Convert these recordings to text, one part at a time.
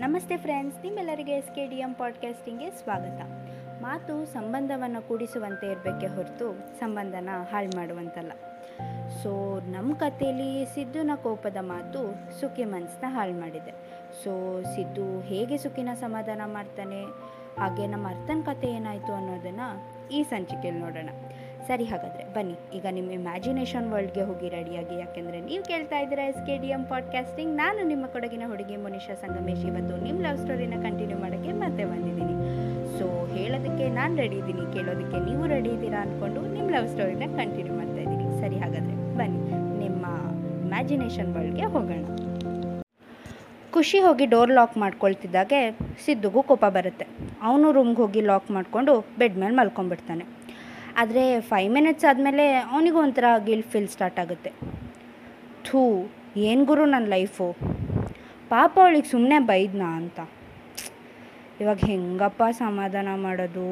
ನಮಸ್ತೆ ಫ್ರೆಂಡ್ಸ್, ನಿಮ್ಮೆಲ್ಲರಿಗೆ S K D M ಪಾಡ್ಕಾಸ್ಟಿಂಗ್ಗೆ ಸ್ವಾಗತ. ಮಾತು ಸಂಬಂಧವನ್ನು ಕೂಡಿಸುವಂತೆ ಇರಬೇಕೆ ಹೊರತು ಸಂಬಂಧನ ಹಾಳು ಮಾಡುವಂತಲ್ಲ. ಸೊ ನಮ್ಮ ಕಥೆಯಲ್ಲಿ ಸಿದ್ದುನ ಕೋಪದ ಮಾತು ಸುಖಿ ಮನಸ್ಸನ್ನ ಹಾಳು ಮಾಡಿದೆ. ಸೊ ಸಿದ್ದು ಹೇಗೆ ಸುಖಿನ ಸಮಾಧಾನ ಮಾಡ್ತಾನೆ, ಹಾಗೆ ನಮ್ಮ ಅರ್ಥನ ಕತೆ ಏನಾಯಿತು ಅನ್ನೋದನ್ನು ಈ ಸಂಚಿಕೆಯಲ್ಲಿ ನೋಡೋಣ. ಸರಿ ಹಾಗಾದರೆ ಬನ್ನಿ, ಈಗ ನಿಮ್ಮ ಇಮ್ಯಾಜಿನೇಷನ್ ವರ್ಲ್ಡ್ಗೆ ಹೋಗಿ ರೆಡಿಯಾಗಿ ಯಾಕೆಂದರೆ ನೀವು ಕೇಳ್ತಾ ಇದ್ದೀರಾ S K D M podcasting ನಾನು ನಿಮ್ಮ ಕೊಡಗಿನ ಹುಡುಗಿ ಮುನಿಷಾ ಸಂಗಮೇಶ್. ಇವತ್ತು ನಿಮ್ಮ ಲವ್ ಸ್ಟೋರಿನ ಕಂಟಿನ್ಯೂ ಮಾಡೋಕ್ಕೆ ಮತ್ತೆ ಬಂದಿದ್ದೀನಿ. ಸೊ ಹೇಳೋದಕ್ಕೆ ನಾನು ರೆಡಿ ಇದ್ದೀನಿ. ಕೇಳೋದಕ್ಕೆ ನೀವು ರೆಡಿ ಇದ್ದೀರಾ ಅಂದ್ಕೊಂಡು ನಿಮ್ಮ ಲವ್ ಸ್ಟೋರಿನ ಕಂಟಿನ್ಯೂ ಮಾಡ್ತಾ ಇದ್ದೀನಿ. ಸರಿ ಹಾಗಾದರೆ ಬನ್ನಿ, ನಿಮ್ಮ ಇಮ್ಯಾಜಿನೇಷನ್ ವರ್ಲ್ಡ್ಗೆ ಹೋಗೋಣ. ಖುಷಿ ಹೋಗಿ ಡೋರ್ ಲಾಕ್ ಮಾಡ್ಕೊಳ್ತಿದ್ದಾಗೆ ಸಿದ್ದುಗೂ ಕೋಪ ಬರುತ್ತೆ. ಅವನು ರೂಮ್ಗೆ ಹೋಗಿ ಲಾಕ್ ಮಾಡಿಕೊಂಡು ಬೆಡ್ ಮೇಲೆ ಮಲ್ಕೊಂಡ್ಬಿಡ್ತಾನೆ. ಆದರೆ ಫೈವ್ ಮಿನಿಟ್ಸ್ ಆದಮೇಲೆ ಅವನಿಗೂ ಒಂಥರ ಗಿಲ್ಟ್ ಫೀಲ್ ಸ್ಟಾರ್ಟ್ ಆಗುತ್ತೆ. ಥೂ, ಏನು ಗುರು ನನ್ನ ಲೈಫು ಪಾಪ ಅವಳಿಗೆ ಸುಮ್ಮನೆ ಬೈದ್ನಾ ಅಂತ. ಇವಾಗ ಹೆಂಗಪ್ಪ ಸಮಾಧಾನ ಮಾಡೋದು?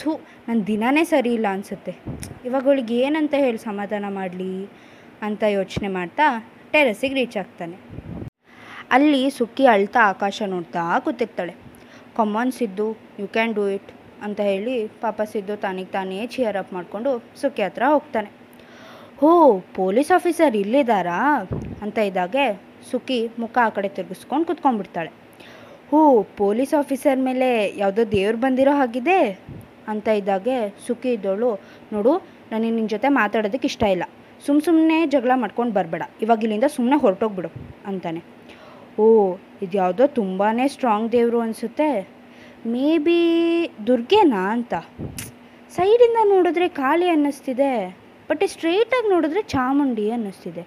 ಥೂ ನನ್ನ ದಿನನೇ ಸರಿ ಇಲ್ಲ ಅನಿಸುತ್ತೆ. ಇವಾಗ ಅವಳಿಗೆ ಏನಂತ ಹೇಳಿ ಸಮಾಧಾನ ಮಾಡಲಿ ಅಂತ ಯೋಚನೆ ಮಾಡ್ತಾ ಟೆರೆಸಿಗೆ ರೀಚ್ ಆಗ್ತಾನೆ. ಅಲ್ಲಿ ಸುಕ್ಕಿ ಅಳ್ತಾ ಆಕಾಶ ನೋಡ್ತಾ ಕೂತಿರ್ತಾಳೆ. Come on Siddu you can do it ಅಂತ ಹೇಳಿ ಪಾಪ ಸಿದ್ದು ತಾನಿಗೆ ತಾನೇ ಚಿಯರ್ ಅಪ್ ಮಾಡಿಕೊಂಡು ಸುಖಿ ಹತ್ರ ಹೋಗ್ತಾನೆ. ಹೋ ಪೊಲೀಸ್ ಆಫೀಸರ್ ಇಲ್ಲಿದ್ದಾರಾ ಅಂತ ಇದ್ದಾಗೆ ಸುಖಿ ಮುಖ ಆ ಕಡೆ ತಿರುಗಿಸ್ಕೊಂಡು ಕುತ್ಕೊಂಡ್ಬಿಡ್ತಾಳೆ. ಹೋ ಪೊಲೀಸ್ ಆಫೀಸರ್ ಮೇಲೆ ಯಾವುದೋ ದೇವ್ರು ಬಂದಿರೋ ಹಾಗಿದೆ? ಅಂತ ಇದ್ದಾಗೆ ಸುಖಿ ಇದ್ದೋಳು. ನೋಡು, ನನಗೆ ನಿನ್ನ ಜೊತೆ ಮಾತಾಡೋದಕ್ಕೆ ಇಷ್ಟ ಇಲ್ಲ. ಸುಮ್ಮ ಸುಮ್ಮನೆ ಜಗಳ ಮಾಡ್ಕೊಂಡು ಬರಬೇಡ. ಇವಾಗ ಇಲ್ಲಿಂದ ಸುಮ್ಮನೆ ಹೊರಟೋಗ್ಬಿಡು, ಅಂತಾನೆ. ಓ ಇದು ಯಾವುದೋ ತುಂಬಾ ಸ್ಟ್ರಾಂಗ್ ದೇವರು ಅನಿಸುತ್ತೆ. ಮೇ ಬಿ ದುರ್ಗೆನಾ ಅಂತ. ಸೈಡಿಂದ ನೋಡಿದ್ರೆ ಕಾಳಿ ಅನ್ನಿಸ್ತಿದೆ ಬಟ್ ಸ್ಟ್ರೇಟಾಗಿ ನೋಡಿದ್ರೆ ಚಾಮುಂಡಿ ಅನ್ನಿಸ್ತಿದೆ.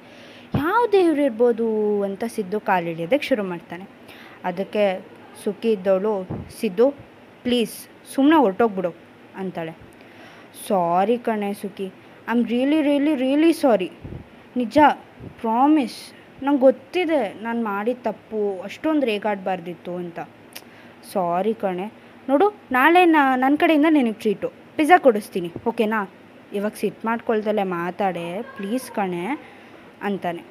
ಯಾವ ದೇವ್ರು ಇರ್ಬೋದು ಅಂತ ಸಿದ್ದು ಕಾಲಿಡಿಯೋದಕ್ಕೆ ಶುರು ಮಾಡ್ತಾನೆ. ಅದಕ್ಕೆ ಸುಖಿ ಇದ್ದವಳು, ಸಿದ್ದು ಪ್ಲೀಸ್ ಸುಮ್ಮನೆ ಹೊರಟೋಗ್ಬಿಡು ಅಂತಾಳೆ. ಸಾರಿ ಕಣೆ ಸುಖಿ I am really really really sorry ನಿಜ ಪ್ರಾಮಿಸ್ ನಂಗೆ ಗೊತ್ತಿದೆ ನಾನು ಮಾಡಿದ ತಪ್ಪು, ಅಷ್ಟೊಂದು ರೇಗಾಡಬಾರ್ದಿತ್ತು ಅಂತ. ಸಾರಿ ಕಣೆ. ನೋಡು, ನಾಳೆ ನನ್ನ ಕಡೆಯಿಂದ ನಿನಗೆ ಟ್ರೀಟು ಪಿಜ್ಜಾ ಕೊಡಿಸ್ತೀನಿ ಓಕೆನಾ ಇವಾಗ ಸಿಟ್ ಮಾಡ್ಕೊಳ್ದಲ್ಲೇ ಮಾತಾಡೆ. ಪ್ಲೀಸ್ ಕಣೆ, ಅಂತಾನೆ.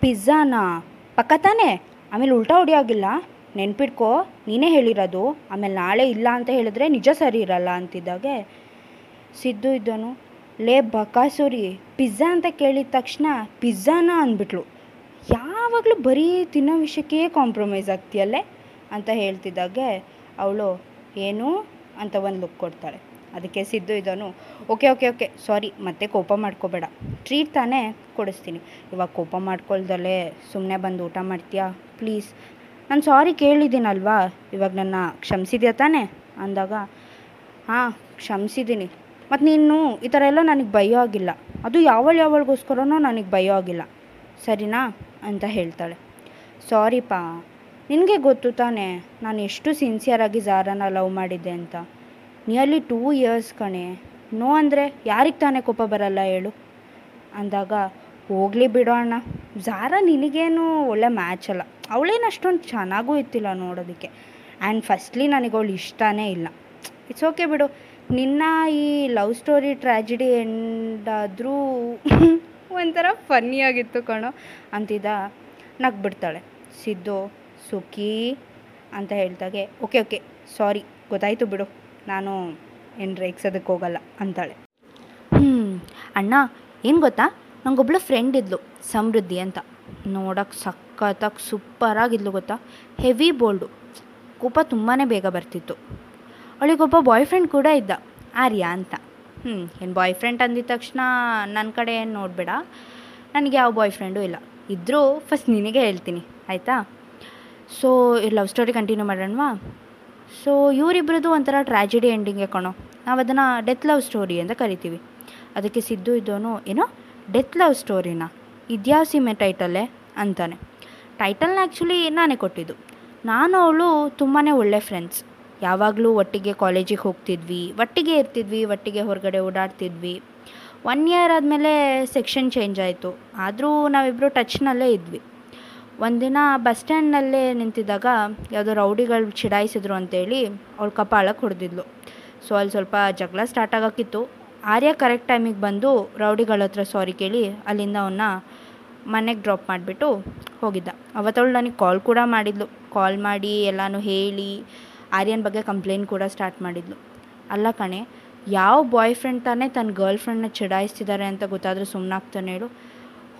ಪಿಜ್ಜಾನ ಪಕ್ಕ ತಾನೇ? ಆಮೇಲೆ ಉಲ್ಟಾ ಹೊಡಿಯೋಗಿಲ್ಲ? ನೆನ್ಪಿಟ್ಕೋ, ನೀನೇ ಹೇಳಿರೋದು. ಆಮೇಲೆ ನಾಳೆ ಇಲ್ಲ ಅಂತ ಹೇಳಿದ್ರೆ ನಿಜ ಸರಿ ಇರಲ್ಲ ಅಂತಿದ್ದಾಗೆ. ಸಿದ್ದು ಇದ್ದನು, ಲೇ ಬಕಾಸುರಿ ಪಿಜ್ಜಾ ಅಂತ ಕೇಳಿದ ತಕ್ಷಣ ಪಿಜ್ಜಾನ ಅಂದ್ಬಿಟ್ಲು. ಯಾವಾಗಲೂ ಬರೀ ತಿನ್ನೋ ವಿಷಯಕ್ಕೆ ಕಾಂಪ್ರಮೈಸ್ ಆಗ್ತೀಯಲ್ಲೇ? ಅಂತ ಹೇಳ್ತಿದ್ದಾಗೆ, ಅವಳು ಏನು? ಅಂತ ಒಂದು ಲುಕ್ ಕೊಡ್ತಾಳೆ. ಅದಕ್ಕೆ ಸಿದ್ದು ಇದನು, ಓಕೆ ಓಕೆ ಓಕೆ ಸಾರಿ ಮತ್ತೆ ಕೋಪ ಮಾಡ್ಕೋಬೇಡ. ಟ್ರೀಟ್ ತಾನೇ ಕೊಡಿಸ್ತೀನಿ. ಇವಾಗ ಕೋಪ ಮಾಡ್ಕೊಳ್ದಲ್ಲೇ ಸುಮ್ಮನೆ ಬಂದು ಊಟ ಮಾಡ್ತೀಯಾ? ಪ್ಲೀಸ್ ನಾನು ಸಾರಿ ಕೇಳಿದ್ದೀನಲ್ವಾ? ಇವಾಗ ನನ್ನ ಕ್ಷಮಿಸಿದ್ಯಾ ತಾನೇ? ಅಂದಾಗ, ಹಾಂ, ಕ್ಷಮಿಸಿದ್ದೀನಿ. ಮತ್ತು ನೀನು ಈ ಥರ ಎಲ್ಲ ನನಗೆ ಭಯ ಆಗಿಲ್ಲ. ಅದು ಯಾವಳು ಯಾವಳಿಗೋಸ್ಕರನೂ ನನಗೆ ಭಯ ಆಗಿಲ್ಲ. ಸರಿನಾ? ಅಂತ ಹೇಳ್ತಾಳೆ. ಸಾರಿಪಾ ನಿನಗೆ ಗೊತ್ತು ತಾನೇ, ನಾನು ಎಷ್ಟು ಸಿನ್ಸಿಯರಾಗಿ ಜಾರನ ಲವ್ ಮಾಡಿದ್ದೆ ಅಂತ. ನಿಯರ್ಲಿ ಟೂ ಇಯರ್ಸ್ ಕಣೆ. ನೋ ಅಂದರೆ ಯಾರಿಗೆ ತಾನೇ ಕೋಪ ಬರಲ್ಲ ಹೇಳು. ಅಂದಾಗ, ಹೋಗಲಿ ಬಿಡೋಣ ಅಣ್ಣ. ಜಾರ ನಿನಗೇನು ಒಳ್ಳೆ ಮ್ಯಾಚ್ ಅಲ್ಲ. ಅವಳೇನು ಅಷ್ಟೊಂದು ಚೆನ್ನಾಗೂ ಇತ್ತಿಲ್ಲ ನೋಡೋದಕ್ಕೆ. ಆ್ಯಂಡ್ ಫಸ್ಟ್ಲಿ ನನಗೆ ಅವಳು ಇಷ್ಟನೇ ಇಲ್ಲ. ಇಟ್ಸ್ ಓಕೆ ಬಿಡು. ನಿನ್ನ ಈ ಲವ್ ಸ್ಟೋರಿ ಟ್ರ್ಯಾಜಿಡಿ ಎಂಡಾದರೂ ಒಂಥರ ಫನ್ನಿಯಾಗಿತ್ತು ಕಣೋ ಅಂತಿದ್ದ ನಗ್ಬಿಡ್ತಾಳೆ. ಸಿದ್ದು ಸುಖಿ ಅಂತ ಹೇಳ್ದಾಗೆ, ಓಕೆ ಓಕೆ, ಸಾರಿ, ಗೊತ್ತಾಯಿತು ಬಿಡು, ನಾನು ಏನು ರೇಗ್ಸೋದಕ್ಕೆ ಹೋಗಲ್ಲ, ಅಂತಾಳೆ. ಹ್ಞೂ ಅಣ್ಣ, ಏನು ಗೊತ್ತಾ? ನಂಗೊಬ್ಳು ಫ್ರೆಂಡ್ ಇದ್ಲು, ಸಮೃದ್ಧಿ ಅಂತ. ನೋಡೋಕ್ಕೆ ಸಖತ್ತಾಗಿ ಸೂಪರಾಗಿದ್ಲು ಗೊತ್ತಾ? ಹೆವಿ ಬೋಲ್ಡು ಕೋಪ ತುಂಬಾ ಬೇಗ ಬರ್ತಿತ್ತು. ಅವಳಿಗೊಬ್ಬ ಬಾಯ್ ಫ್ರೆಂಡ್ ಕೂಡ ಇದ್ದ, ಆರ್ಯ ಅಂತ. ಹ್ಞೂ ಏನು ಬಾಯ್ ಫ್ರೆಂಡ್ ಅಂದಿದ ತಕ್ಷಣ ನನ್ನ ಕಡೆ ಏನು ನೋಡಬೇಡ, ನನಗೆ ಯಾವ ಬಾಯ್ ಫ್ರೆಂಡೂ ಇಲ್ಲ. ಇದ್ದರೂ ಫಸ್ಟ್ ನಿನಗೆ ಹೇಳ್ತೀನಿ, ಆಯಿತಾ? ಸೊ ಲವ್ ಸ್ಟೋರಿ ಕಂಟಿನ್ಯೂ ಮಾಡೋಣವಾ? ಸೊ ಇವರಿಬ್ರದ್ದು ಒಂಥರ ಟ್ರ್ಯಾಜಿಡಿ ಎಂಡಿಂಗೆ ಕಣೋ. ನಾವು ಅದನ್ನು ಡೆತ್ ಲವ್ ಸ್ಟೋರಿ ಅಂತ ಕರಿತೀವಿ. ಅದಕ್ಕೆ ಸಿದ್ದು ಇದ್ದೋನು, ಏನೋ ಡೆತ್ ಲವ್ ಸ್ಟೋರಿನ ಇದ್ಯಾವ ಸಿಮೆ ಟೈಟಲ್ಲೇ ಅಂತಾನೆ. ಟೈಟಲ್ನ ಆ್ಯಕ್ಚುಲಿ ನಾನೇ ಕೊಟ್ಟಿದ್ದು. ನಾನು ಅವಳು ತುಂಬಾ ಒಳ್ಳೆ ಫ್ರೆಂಡ್ಸ್ ಯಾವಾಗಲೂ ಒಟ್ಟಿಗೆ ಕಾಲೇಜಿಗೆ ಹೋಗ್ತಿದ್ವಿ, ಒಟ್ಟಿಗೆ ಇರ್ತಿದ್ವಿ, ಒಟ್ಟಿಗೆ ಹೊರಗಡೆ ಓಡಾಡ್ತಿದ್ವಿ. ಒನ್ ಇಯರ್ ಆದಮೇಲೆ ಸೆಕ್ಷನ್ ಚೇಂಜ್ ಆಯಿತು. ಆದರೂ ನಾವಿಬ್ಬರು ಟಚ್ನಲ್ಲೇ ಇದ್ವಿ. ಒಂದಿನ ಬಸ್ ಸ್ಟ್ಯಾಂಡ್ನಲ್ಲೇ ನಿಂತಿದ್ದಾಗ ಯಾವುದೋ ರೌಡಿಗಳು ಚಿಡಾಯಿಸಿದ್ರು ಅಂತೇಳಿ ಅವಳು ಕಪಾಳಕ್ಕೆ ಹೊಡೆದಿದ್ಲು ಸೊ ಅಲ್ಲಿ ಸ್ವಲ್ಪ ಜಗಳ ಸ್ಟಾರ್ಟ್ ಆಗೋಕ್ಕಿತ್ತು ಆರ್ಯ ಕರೆಕ್ಟ್ ಟೈಮಿಗೆ ಬಂದು ರೌಡಿಗಳ ಹತ್ರ ಸಾರಿ ಕೇಳಿ ಅಲ್ಲಿಂದ ಅವನ್ನ ಮನೆಗೆ ಡ್ರಾಪ್ ಮಾಡಿಬಿಟ್ಟು ಹೋಗಿದ್ದ. ಅವತ್ತವಳು ನನಗೆ ಕಾಲ್ ಕೂಡ ಮಾಡಿದ್ಲು. ಕಾಲ್ ಮಾಡಿ ಎಲ್ಲನೂ ಹೇಳಿ ಆರ್ಯನ ಬಗ್ಗೆ ಕಂಪ್ಲೇಂಟ್ ಕೂಡ ಸ್ಟಾರ್ಟ್ ಮಾಡಿದ್ಲು. ಅಲ್ಲ ಕಣೆ, ಯಾವ ಬಾಯ್ ಫ್ರೆಂಡ್ ತಾನೇ ತನ್ನ ಗರ್ಲ್ ಫ್ರೆಂಡ್ನ ಚಡಾಯಿಸ್ತಿದ್ದಾರೆ ಅಂತ ಗೊತ್ತಾದರೂ ಸುಮ್ಮನಾಗ್ತಾನೆ ಹೇಳು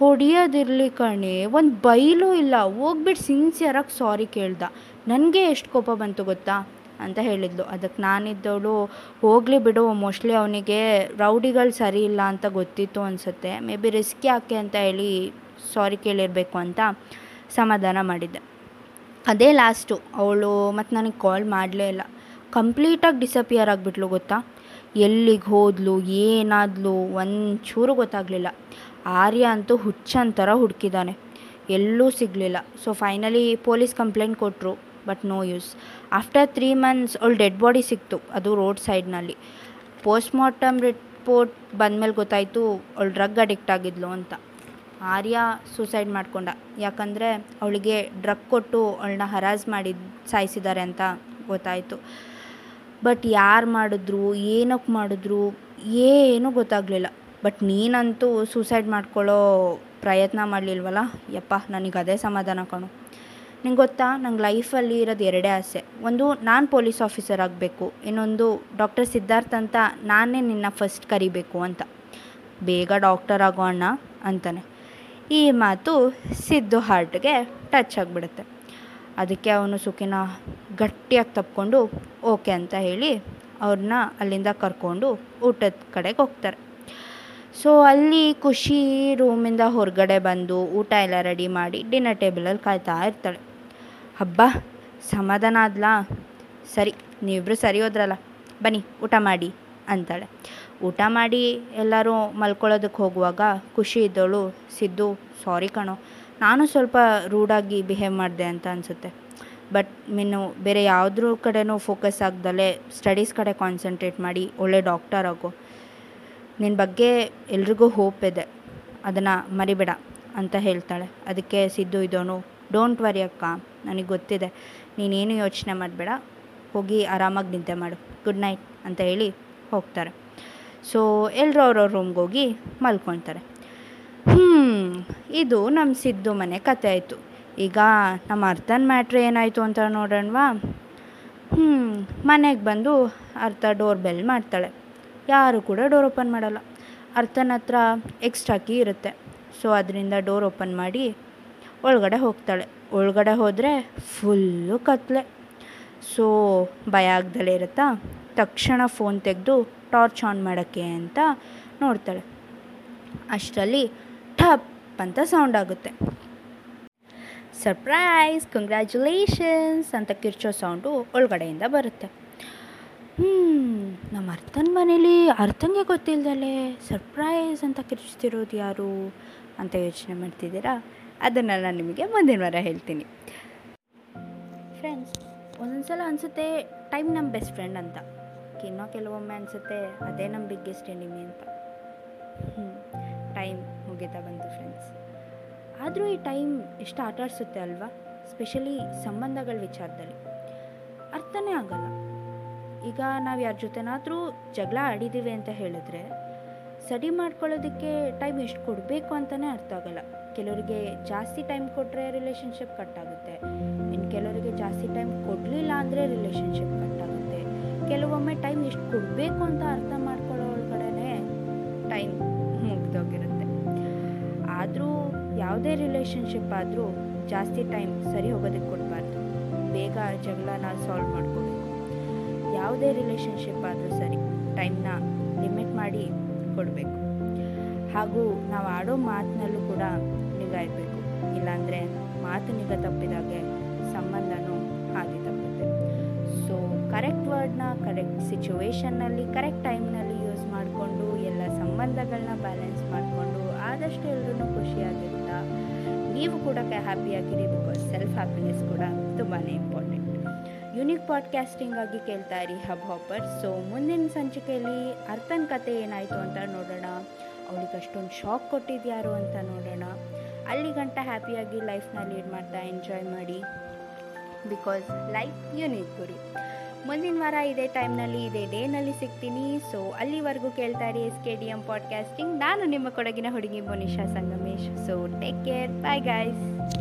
ಹೊಡಿಯೋದಿರಲಿ ಕಣೆ, ಒಂದು ಬೈಲೂ ಇಲ್ಲ. ಹೋಗ್ಬಿಟ್ಟು ಸಿನ್ಸಿಯರಾಗಿ ಸಾರಿ ಕೇಳ್ದ. ನನಗೆ ಎಷ್ಟು ಕೋಪ ಬಂತು ಗೊತ್ತಾ? ಅಂತ ಹೇಳಿದ್ಲು. ಅದಕ್ಕೆ ನಾನಿದ್ದವಳು, ಹೋಗಲಿ ಬಿಡು, ಮೋಸ್ಟ್ಲಿ ಅವನಿಗೆ ರೌಡಿಗಳು ಸರಿ ಇಲ್ಲ ಅಂತ ಗೊತ್ತಿತ್ತು ಅನಿಸುತ್ತೆ. ಮೇ ಬಿ ರಿಸ್ಕ್ ಯಾಕೆ ಅಂತ ಹೇಳಿ ಸಾರಿ ಕೇಳಿರಬೇಕು ಅಂತ ಸಮಾಧಾನ ಮಾಡಿದ್ದೆ. ಅದೇ ಲಾಸ್ಟು. ಅವಳು ಮತ್ತು ನನಗೆ ಕಾಲ್ ಮಾಡಲೇ ಇಲ್ಲ. ಕಂಪ್ಲೀಟಾಗಿ ಡಿಸಪಿಯರ್ ಆಗಿಬಿಟ್ಲು ಗೊತ್ತಾ? ಎಲ್ಲಿಗೆ ಹೋದ್ಲು, ಏನಾದ್ಲು, ಒಂಚೂರು ಗೊತ್ತಾಗಲಿಲ್ಲ. ಆರ್ಯ ಅಂತೂ ಹುಚ್ಚಂತರ ಹುಡುಕಿದ್ದಾನೆ ಎಲ್ಲೂ ಸಿಗಲಿಲ್ಲ. ಸೊ ಫೈನಲಿ ಪೊಲೀಸ್ ಕಂಪ್ಲೇಂಟ್ ಕೊಟ್ಟರು but no use after three months ಅವಳು ಡೆಡ್ ಬಾಡಿ ಸಿಕ್ತು, ಅದು ರೋಡ್ ಸೈಡ್ನಲ್ಲಿ ಪೋಸ್ಟ್ ಮಾರ್ಟಮ್ ರಿಪೋರ್ಟ್ ಬಂದಮೇಲೆ ಗೊತ್ತಾಯಿತು ಅವಳು ಡ್ರಗ್ ಅಡಿಕ್ಟ್ ಆಗಿದ್ಲು ಅಂತ. ಆರ್ಯ ಸೂಸೈಡ್ ಮಾಡ್ಕೊಂಡ. ಯಾಕಂದರೆ ಅವಳಿಗೆ ಡ್ರಗ್ ಕೊಟ್ಟು ಅವಳನ್ನ ಹರಾಜ್ ಮಾಡಿ ಸಾಯಿಸಿದ್ದಾರೆ ಅಂತ ಗೊತ್ತಾಯಿತು. ಬಟ್ ಯಾರು ಮಾಡಿದ್ರು ಏನಕ್ಕೆ ಮಾಡಿದ್ರು, ಏನೂ ಗೊತ್ತಾಗಲಿಲ್ಲ. ಬಟ್ ನೀನಂತೂ ಸೂಸೈಡ್ ಮಾಡ್ಕೊಳ್ಳೋ ಪ್ರಯತ್ನ ಮಾಡಲಿಲ್ವಲ್ಲ? ಯಪ್ಪ, ನನಗೆ ಅದೇ ಸಮಾಧಾನ ಕಣು. ನಿಂಗೆ ಗೊತ್ತಾ? ನಂಗೆ ಲೈಫಲ್ಲಿ ಇರೋದು ಎರಡೇ ಆಸೆ. ಒಂದು, ನಾನು ಪೊಲೀಸ್ ಆಫೀಸರ್ ಆಗಬೇಕು. ಇನ್ನೊಂದು ಡಾಕ್ಟರ್ ಸಿದ್ಧಾರ್ಥ ಅಂತ ನಾನೇ ನಿನ್ನ ಫಸ್ಟ್ ಕರಿಬೇಕು ಅಂತ. ಬೇಗ ಡಾಕ್ಟರ್ ಆಗೋ ಅಣ್ಣ ಅಂತಾನೆ. ಈ ಮಾತು ಸಿದ್ದು ಹಾರ್ಟ್ಗೆ ಟಚ್ ಆಗಿಬಿಡುತ್ತೆ. ಅದಕ್ಕೆ ಅವನು ಸುಖಿನ ಗಟ್ಟಿಯಾಗಿ ತಪ್ಕೊಂಡು, ಓಕೆ ಅಂತ ಹೇಳಿ ಅವ್ರನ್ನ ಅಲ್ಲಿಂದ ಕರ್ಕೊಂಡು ಊಟದ ಕಡೆಗೆ ಹೋಗ್ತಾರೆ. ಸೊ ಅಲ್ಲಿ ಖುಷಿ ರೂಮಿಂದ ಹೊರಗಡೆ ಬಂದು ಊಟ ಎಲ್ಲ ರೆಡಿ ಮಾಡಿ ಡಿನ್ನರ್ ಟೇಬಲಲ್ಲಿ ಕಾಯ್ತಾ ಇರ್ತಾಳೆ. ಹಬ್ಬ ಸಮಾಧಾನ ಆದ್ಲಾ? ಸರಿ, ನೀವಿಬ್ರು ಸರಿ ಹೋದ್ರಲ್ಲ, ಬನ್ನಿ ಊಟ ಮಾಡಿ, ಅಂತಾಳೆ. ಊಟ ಮಾಡಿ ಎಲ್ಲರೂ ಮಲ್ಕೊಳ್ಳೋದಕ್ಕೆ ಹೋಗುವಾಗ ಖುಷಿ ಇದ್ದವಳು ಸಿದ್ದು, ಸಾರಿ ಕಣೋ, ನಾನು ಸ್ವಲ್ಪ ರೂಡಾಗಿ ಬಿಹೇವ್ ಮಾಡಿದೆ ಅಂತ ಅನಿಸುತ್ತೆ. ಬಟ್ ಮೀನು ಬೇರೆ ಯಾವುದ್ರ ಕಡೆನೂ ಫೋಕಸ್ ಆಗ್ದಲೇ ಸ್ಟಡೀಸ್ ಕಡೆ ಕಾನ್ಸಂಟ್ರೇಟ್ ಮಾಡಿ ಒಳ್ಳೆ ಡಾಕ್ಟರ್ ಆಗು. ನಿನ್ನ ಬಗ್ಗೆ ಎಲ್ರಿಗೂ ಹೋಪ್ ಇದೆ. ಅದನ್ನು ಮರಿಬೇಡ ಅಂತ ಹೇಳ್ತಾಳೆ. ಅದಕ್ಕೆ ಸಿದ್ದು ಇದೋನು ಡೋಂಟ್ ವರಿ ಅಕ್ಕ, ನನಗೆ ಗೊತ್ತಿದೆ. ನೀನೇನು ಯೋಚನೆ ಮಾಡಬೇಡ. ಹೋಗಿ ಆರಾಮಾಗಿ ನಿದ್ದೆ ಮಾಡು. ಗುಡ್ ನೈಟ್ ಅಂತ ಹೇಳಿ ಹೋಗ್ತಾರೆ. ಸೊ ಎಲ್ಲರೂ ಅವ್ರವ್ರ ರೂಮ್ಗೆ ಹೋಗಿ ಮಲ್ಕೊಳ್ತಾರೆ. ಹ್ಞೂ ಇದು ನಮ್ಮ ಸಿದ್ದು ಮನೆ ಕತೆ ಆಯಿತು. ಈಗ ನಮ್ಮ ಅರ್ಥನ ಮ್ಯಾಟ್ರ್ ಏನಾಯಿತು ಅಂತ ನೋಡೋಣವಾ? ಹ್ಞೂ ಮನೆಗೆ ಬಂದು ಅರ್ಥ ಡೋರ್ ಬೆಲ್ ಮಾಡ್ತಾಳೆ. ಯಾರು ಕೂಡ ಡೋರ್ ಓಪನ್ ಮಾಡಲ್ಲ. ಅರ್ಥನ ಹತ್ರ ಎಕ್ಸ್ಟ್ರಾ ಕೀ ಇರುತ್ತೆ. ಸೊ ಅದರಿಂದ ಡೋರ್ ಓಪನ್ ಮಾಡಿ ಒಳಗಡೆ ಹೋಗ್ತಾಳೆ. ಒಳಗಡೆ ಹೋದರೆ ಫುಲ್ಲು ಕತ್ಲೆ. ಸೊ ಭಯ ಆಗ್ದಲೇ ಇರುತ್ತಾ? ತಕ್ಷಣ ಫೋನ್ ತೆಗೆದು ಟಾರ್ಚ್ ಆನ್ ಮಾಡೋಕ್ಕೆ ಅಂತ ನೋಡ್ತಾಳೆ. ಅಷ್ಟರಲ್ಲಿ ಠಪ್ ಅಂತ ಸೌಂಡ್ ಆಗುತ್ತೆ. ಸರ್ಪ್ರೈಸ್ ಕಂಗ್ರ್ಯಾಚುಲೇಷನ್ಸ್ ಅಂತ ಕಿರ್ಚೋ ಸೌಂಡು ಒಳಗಡೆಯಿಂದ ಬರುತ್ತೆ. ಹ್ಞೂ ನಮ್ಮ ಅರ್ಥನ ಮನೇಲಿ ಅರ್ಥಂಗೆ ಗೊತ್ತಿಲ್ದಲೆ ಸರ್ಪ್ರೈಸ್ ಅಂತ ಕಿರ್ಚ್ತಿರೋದು ಯಾರು ಅಂತ ಯೋಚನೆ ಮಾಡ್ತಿದ್ದೀರಾ? ಅದನ್ನು ನಾನು ನಿಮಗೆ ಮುಂದಿನ ವಾರ ಹೇಳ್ತೀನಿ. ಫ್ರೆಂಡ್ಸ್ ಒಂದೊಂದ್ಸಲ ಅನಿಸುತ್ತೆ ಟೈಮ್ ನಮ್ಮ ಬೆಸ್ಟ್ ಫ್ರೆಂಡ್ ಅಂತ. ಇನ್ನೂ ಕೆಲವೊಮ್ಮೆ ಅನಿಸುತ್ತೆ ಅದೇ ನಮ್ಮ ಬಿಗ್ಗೆಸ್ಟ್ ಎನಿಮಿ ಅಂತ. ಟೈಮ್ ಮುಗಿತಾ ಬಂತು ಫ್ರೆಂಡ್ಸ್ ಆದರೂ ಈ ಟೈಮ್ ಎಷ್ಟು ಆಟಾಡಿಸುತ್ತೆ ಅಲ್ವಾ? ಸ್ಪೆಷಲಿ ಸಂಬಂಧಗಳ ವಿಚಾರದಲ್ಲಿ. ಅರ್ಥನೇ ಆಗಲ್ಲ. ಈಗ ನಾವು ಯಾರ ಜೊತೆನಾದರೂ ಜಗಳ ಆಡಿದ್ದೀವಿ ಅಂತ ಹೇಳಿದ್ರೆ ಸರಿ ಮಾಡ್ಕೊಳ್ಳೋದಕ್ಕೆ ಟೈಮ್ ಎಷ್ಟು ಕೊಡಬೇಕು ಅಂತಲೇ ಅರ್ಥ ಆಗಲ್ಲ. ಕೆಲವರಿಗೆ ಜಾಸ್ತಿ ಟೈಮ್ ಕೊಟ್ಟರೆ ರಿಲೇಷನ್ಶಿಪ್ ಕಟ್ಟಾಗುತ್ತೆ ಇನ್ನು ಕೆಲವರಿಗೆ ಜಾಸ್ತಿ ಟೈಮ್ ಕೊಡಲಿಲ್ಲ ಅಂದರೆ ರಿಲೇಷನ್ಶಿಪ್ ಕಟ್ ಆಗುತ್ತೆ. ಕೆಲವೊಮ್ಮೆ ಟೈಮ್ ಎಷ್ಟು ಕೊಡಬೇಕು ಅಂತ ಅರ್ಥ ಮಾಡ್ಕೊಳ್ಳೋ ಒಳಗಡೆ ಟೈಮ್ ಮುಗ್ದೋಗಿರುತ್ತೆ. ಆದರೂ ಯಾವುದೇ ರಿಲೇಷನ್ಶಿಪ್ ಆದರೂ ಜಾಸ್ತಿ ಟೈಮ್ ಸರಿ ಹೋಗೋದಕ್ಕೆ ಕೊಡಬಾರ್ದು. ಬೇಗ ಜಗಳನ ಸಾಲ್ವ್ ಮಾಡ್ಕೋಬೇಕು ಯಾವುದೇ ರಿಲೇಷನ್ಶಿಪ್ ಆದರೂ ಸರಿ ಟೈಮ್ನ ಲಿಮಿಟ್ ಮಾಡಿ ಕೊಡಬೇಕು. ಹಾಗೂ ನಾವು ಆಡೋ ಮಾತಿನಲ್ಲೂ ಕೂಡ ನಿಗಾ ಇರಬೇಕು ಇಲ್ಲಾಂದರೆ ಮಾತು ನಿಗ ತಪ್ಪಿದಾಗೆ ಸಂಬಂಧನೂ ಹಾದಿ ತಪ್ಪುತ್ತೆ. ಸೊ ಕರೆಕ್ಟ್ ವರ್ಡ್ನ ಕರೆಕ್ಟ್ ಸಿಚುವೇಶನ್ನಲ್ಲಿ ಕರೆಕ್ಟ್ ಟೈಮ್ನಲ್ಲಿ ಯೂಸ್ ಮಾಡಿಕೊಂಡು, ಎಲ್ಲ ಸಂಬಂಧಗಳನ್ನ ಬ್ಯಾಲೆನ್ಸ್ ಮಾಡಿಕೊಂಡು, ಆದಷ್ಟು ಎಲ್ಲರೂ ಖುಷಿಯಾಗಿರ್ತಾ, ನೀವು ಕೂಡ ಹ್ಯಾಪಿಯಾಗಿರಿ ಬಿಕಾಸ್ ಸೆಲ್ಫ್ ಹ್ಯಾಪಿನೆಸ್ ಕೂಡ ತುಂಬಾ ಇಂಪಾರ್ಟೆಂಟ್ ಯುನಿಕ್ ಪಾಡ್ಕ್ಯಾಸ್ಟಿಂಗ್ ಆಗಿ ಕೇಳ್ತಾ ಇರಿ ಹಬ್ ಹಾಪರ್. ಸೊ, ಮುಂದಿನ ಸಂಚಿಕೆಯಲ್ಲಿ ಅರ್ಥನ ಕತೆ ಏನಾಯಿತು ಅಂತ ನೋಡೋಣ. ಅವಳಿಗೆ ಅಷ್ಟೊಂದು ಶಾಕ್ ಕೊಟ್ಟಿದ್ಯಾರು ಅಂತ ನೋಡೋಣ. ಅಲ್ಲಿ ಗಂಟ ಹ್ಯಾಪಿಯಾಗಿ ಲೈಫ್ನ ಲೀಡ್ ಮಾಡ್ತಾ ಎಂಜಾಯ್ ಮಾಡಿ. ಬಿಕಾಸ್ ಲೈಫ್ ಯುನಿಕ್ ಗುರಿ. ಮುಂದಿನ ವಾರ ಇದೇ ಟೈಮ್ನಲ್ಲಿ ಇದೇ ಡೇನಲ್ಲಿ ಸಿಗ್ತೀನಿ. ಸೊ ಅಲ್ಲಿವರೆಗೂ ಕೇಳ್ತಾ ಇರಿ S K D M podcasting ನಾನು ನಿಮ್ಮ ಕೊಡಗಿನ ಹುಡುಗಿ Monisha Sangamesh. So take care bye guys